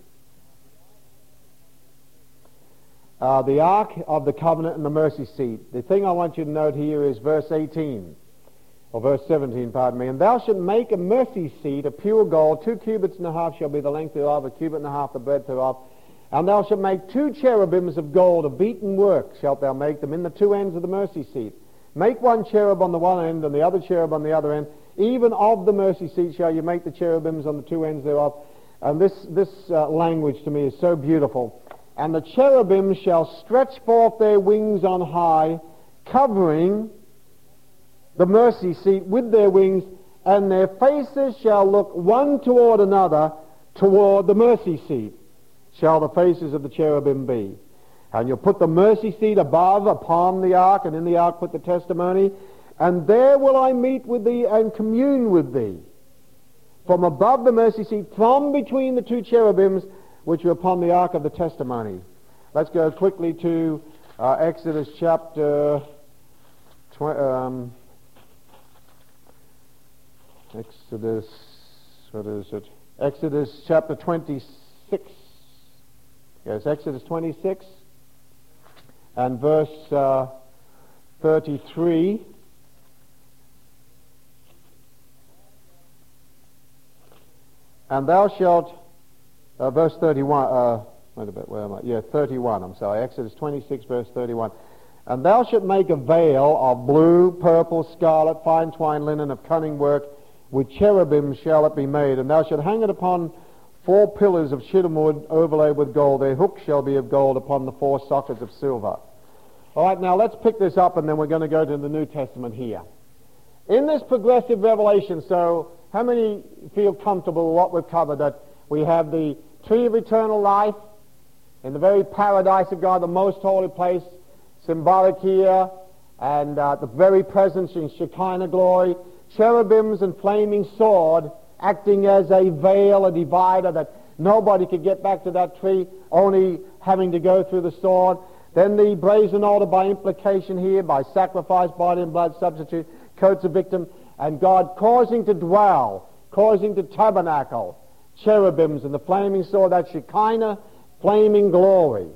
Uh, the Ark of the Covenant and the mercy seat. The thing I want you to note here is verse 18, or verse 17, pardon me. And thou shalt make a mercy seat of pure gold. Two cubits and a half shall be the length thereof, a cubit and a half the breadth thereof and thou shalt make two cherubims of gold, of beaten work shalt thou make them in the two ends of the mercy seat. Make one cherub on the one end and the other cherub on the other end. Even of the mercy seat shall you make the cherubims on the two ends thereof. And this, this uh, language to me is so beautiful. And the cherubim shall stretch forth their wings on high, covering the mercy seat with their wings, and their faces shall look one toward another toward the mercy seat shall the faces of the cherubim be. And you'll put the mercy seat above upon the ark, and in the ark put the testimony. And there will I meet with thee and commune with thee. From above the mercy seat, from between the two cherubims which are upon the ark of the testimony. Let's go quickly to uh, Exodus chapter. Tw- um, Exodus, what is it? Exodus chapter 26. Yes, Exodus 26 and verse uh, 33. And thou shalt, uh, verse 31, uh, wait a bit, where am I? Yeah, 31, I'm sorry. Exodus 26, verse 31. And thou shalt make a veil of blue, purple, scarlet, fine twined linen of cunning work. With cherubim shall it be made. And thou shalt hang it upon four pillars of shittim wood overlaid with gold. Their hooks shall be of gold upon the four sockets of silver. All right, now let's pick this up and then we're going to go to the New Testament here. In this progressive revelation, so how many feel comfortable with what we've covered? That we have the tree of eternal life in the very paradise of God, the most holy place, symbolic here, and uh, the very presence in Shekinah glory, cherubims and flaming sword acting as a veil, a divider, that nobody could get back to that tree, only having to go through the sword. Then the brazen altar by implication here, by sacrifice, body and blood substitute, coats a victim, and God causing to dwell, causing to tabernacle, cherubims and the flaming sword, that Shekinah, flaming glory.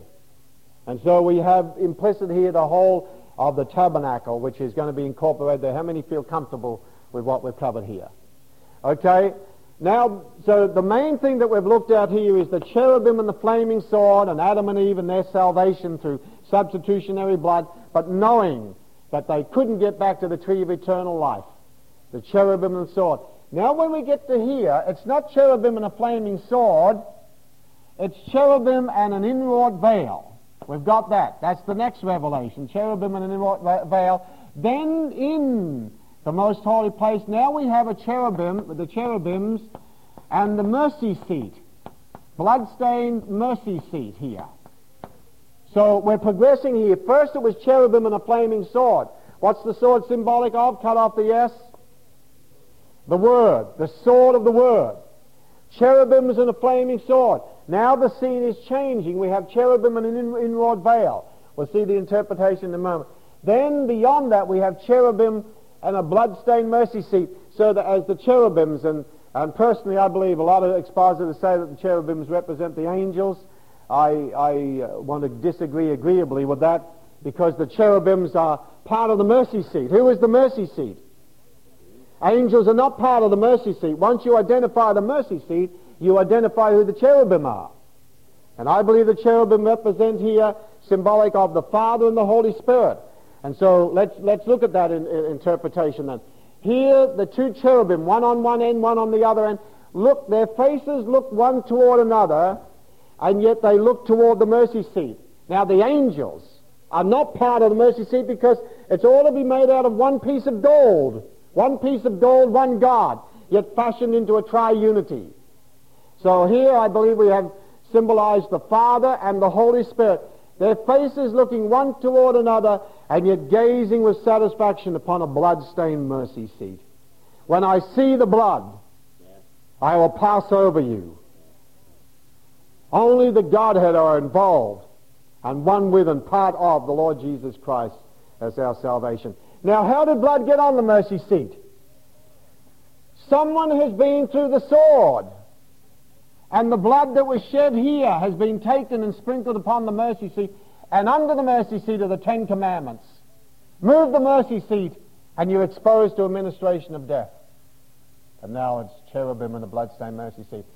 And so we have implicit here the whole of the tabernacle, which is going to be incorporated there. How many feel comfortable with what we've covered here? Okay? Now, so the main thing that we've looked at here is the cherubim and the flaming sword and Adam and Eve and their salvation through substitutionary blood, but knowing that they couldn't get back to the tree of eternal life. The cherubim and the sword. Now when we get to here, it's not cherubim and a flaming sword, it's cherubim and an inward veil. We've got that. That's the next revelation. Cherubim and an inward veil. Then in the most holy place. Now we have a cherubim, the cherubims, and the mercy seat. Blood-stained mercy seat here. So we're progressing here. First it was cherubim and a flaming sword. What's the sword symbolic of? Cut off the S. The Word. The sword of the Word. Cherubims and a flaming sword. Now the scene is changing. We have cherubim and an inward veil. We'll see the interpretation in a moment. Then beyond that we have cherubim and a blood-stained mercy seat, so that as the cherubims, and, and personally I believe a lot of expositors say that the cherubims represent the angels. I, I uh, want to disagree agreeably with that because the cherubims are part of the mercy seat. Who is the mercy seat? Angels are not part of the mercy seat. Once you identify the mercy seat, you identify who the cherubim are. And I believe the cherubim represent here symbolic of the Father and the Holy Spirit. And so let's, let's look at that in, in interpretation then. Here, the two cherubim, one on one end, one on the other end, look, their faces look one toward another, and yet they look toward the mercy seat. Now, the angels are not part of the mercy seat because it's all to be made out of one piece of gold. One piece of gold, one God, yet fashioned into a triunity. So here I believe we have symbolized the Father and the Holy Spirit. Their faces looking one toward another, and yet gazing with satisfaction upon a blood-stained mercy seat. When I see the blood, I will pass over you. Only the Godhead are involved and one with and part of the Lord Jesus Christ as our salvation. Now, how did blood get on the mercy seat? Someone has been through the sword. And the blood that was shed here has been taken and sprinkled upon the mercy seat. And under the mercy seat are the Ten Commandments. Move the mercy seat, and you're exposed to administration of death. And now it's cherubim and the bloodstained mercy seat.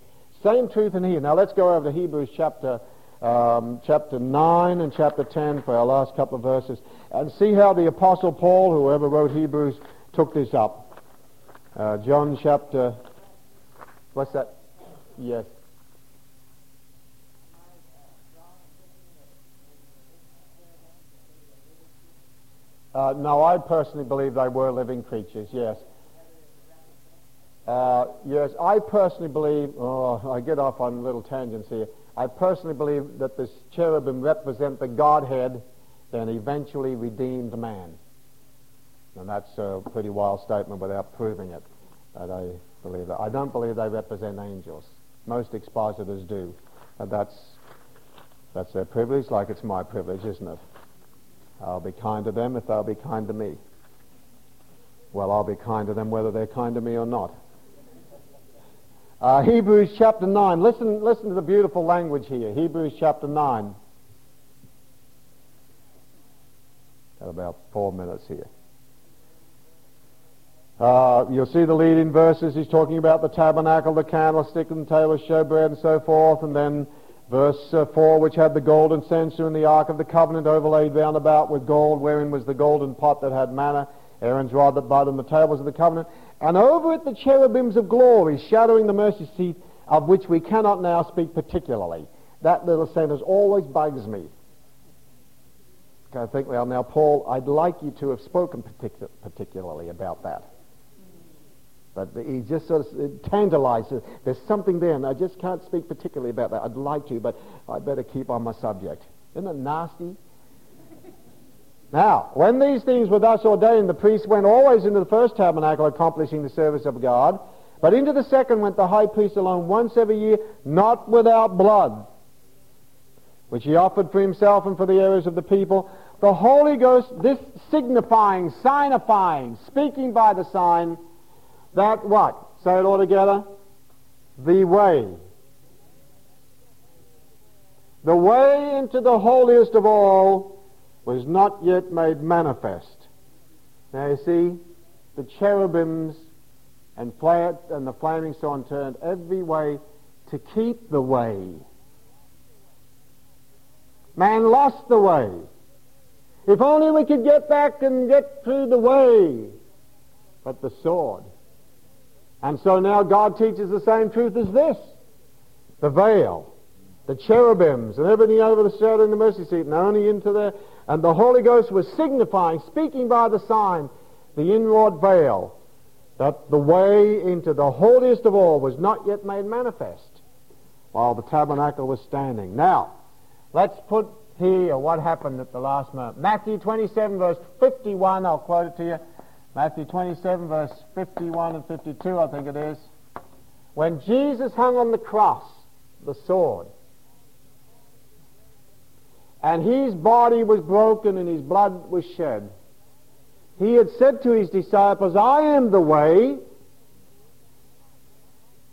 Same truth in here. Now let's go over to Hebrews chapter um, chapter 9 and chapter 10 for our last couple of verses and see how the Apostle Paul, whoever wrote Hebrews, took this up. Uh, John chapter, what's that? Yes. Uh, no, I personally believe they were living creatures, yes. Uh, yes, I personally believe, oh, I get off on little tangents here. I personally believe that the cherubim represent the Godhead and eventually redeemed man. And that's a pretty wild statement without proving it. But I believe that. I don't believe they represent angels. Most expositors do. And that's, that's their privilege, like it's my privilege, isn't it? I'll be kind to them if they'll be kind to me. Well, I'll be kind to them whether they're kind to me or not. Uh, Hebrews chapter 9. Listen, listen to the beautiful language here. Hebrews chapter 9. Got about four minutes here. Uh, you'll see the leading verses. He's talking about the tabernacle, the candlestick, and the table of showbread, and so forth. And then verse uh, 4, which had the golden censer and the ark of the covenant overlaid round about with gold, wherein was the golden pot that had manna, Aaron's rod that budded, and the tables of the covenant. And over it the cherubims of glory, shadowing the mercy seat, of which we cannot now speak particularly. That little sentence always bugs me. I think, well, now, Paul, I'd like you to have spoken particu- particularly about that. But he just sort of tantalizes. There's something there, and I just can't speak particularly about that. I'd like to, but I better keep on my subject. Isn't it nasty? Now, when these things were thus ordained, the priest went always into the first tabernacle, accomplishing the service of God. But into the second went the high priest alone once every year, not without blood, which he offered for himself and for the errors of the people. The Holy Ghost, this signifying, signifying, speaking by the sign, that what? Say it all together. The way. The way into the holiest of all was not yet made manifest. Now you see, the cherubims and, and the flaming sword turned every way to keep the way. Man lost the way. If only we could get back and get through the way. But the sword. And so now God teaches the same truth as this. The veil, the cherubims, and everything over the shadow and the mercy seat, and only into the and the Holy Ghost was signifying, speaking by the sign, the inward veil, that the way into the holiest of all was not yet made manifest while the tabernacle was standing. Now, let's put here what happened at the last moment. Matthew 27, verse 51, I'll quote it to you. Matthew 27, verse 51 and 52, I think it is. When Jesus hung on the cross, the sword, and his body was broken and his blood was shed. He had said to his disciples, I am the way,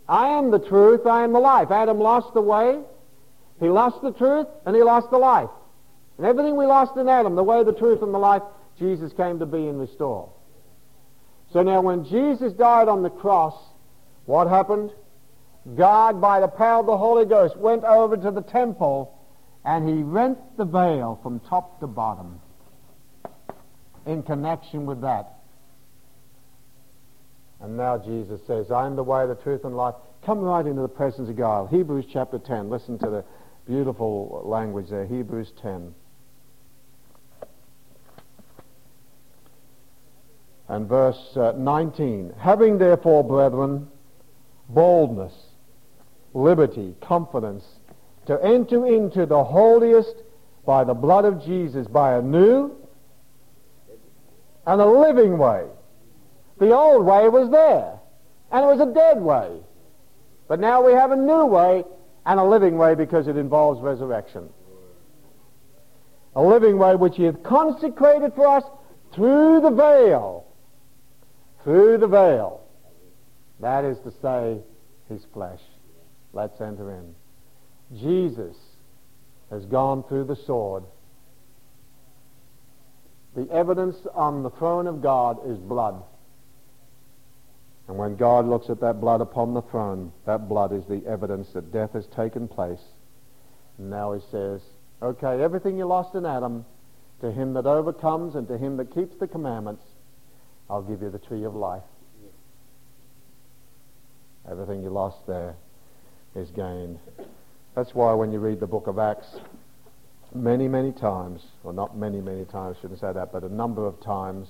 I am the truth, I am the life. Adam lost the way, he lost the truth, and he lost the life. And everything we lost in Adam, the way, the truth, and the life, Jesus came to be and restore. So now when Jesus died on the cross, what happened? God, by the power of the Holy Ghost, went over to the temple and he rent the veil from top to bottom in connection with that. And now Jesus says, I am the way, the truth, and life. Come right into the presence of God. Hebrews chapter 10. Listen to the beautiful language there. Hebrews 10. And verse uh, 19. Having therefore, brethren, boldness, liberty, confidence, to enter into the holiest by the blood of Jesus by a new and a living way. The old way was there, and it was a dead way. But now we have a new way and a living way because it involves resurrection. A living way which he hath consecrated for us through the veil. Through the veil. That is to say, his flesh. Let's enter in. Jesus has gone through the sword. The evidence on the throne of God is blood. And when God looks at that blood upon the throne, that blood is the evidence that death has taken place. And now he says, okay, everything you lost in Adam, to him that overcomes and to him that keeps the commandments, I'll give you the tree of life. Everything you lost there is gained. That's why when you read the book of Acts, many, many times, or not many, many times, shouldn't say that, but a number of times,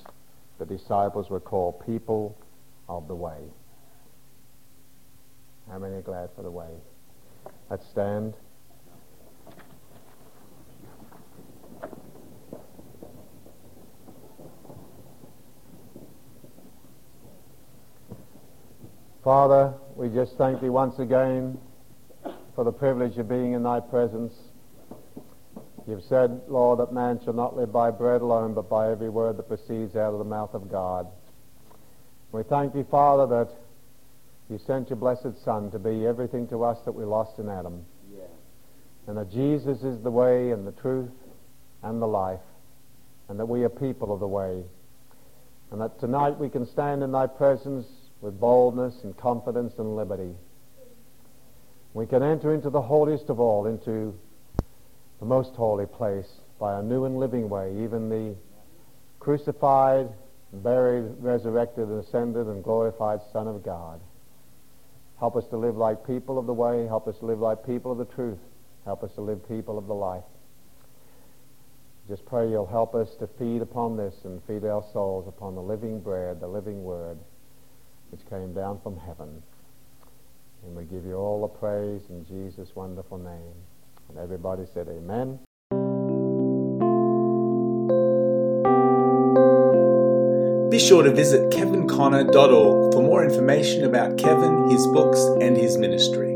the disciples were called people of the way. How many are glad for the way? Let's stand. Father, we just thank thee once again for the privilege of being in thy presence. You've said, Lord, that man shall not live by bread alone, but by every word that proceeds out of the mouth of God. We thank thee, Father, that you sent your blessed Son to be everything to us that we lost in Adam. Yeah. And that Jesus is the way and the truth and the life. And that we are people of the way. And that tonight we can stand in thy presence with boldness and confidence and liberty. We can enter into the holiest of all, into the most holy place by a new and living way, even the crucified buried, resurrected, ascended, and glorified Son of God. Help us to live like people of the way. Help us to live like people of the truth. Help us to live people of the life. Just pray you'll help us to feed upon this and feed our souls upon the living bread, the living word, which came down from heaven. And we give you all the praise in Jesus' wonderful name. And everybody said amen. Be sure to visit kevinconner.org for more information about Kevin, his books, and his ministry.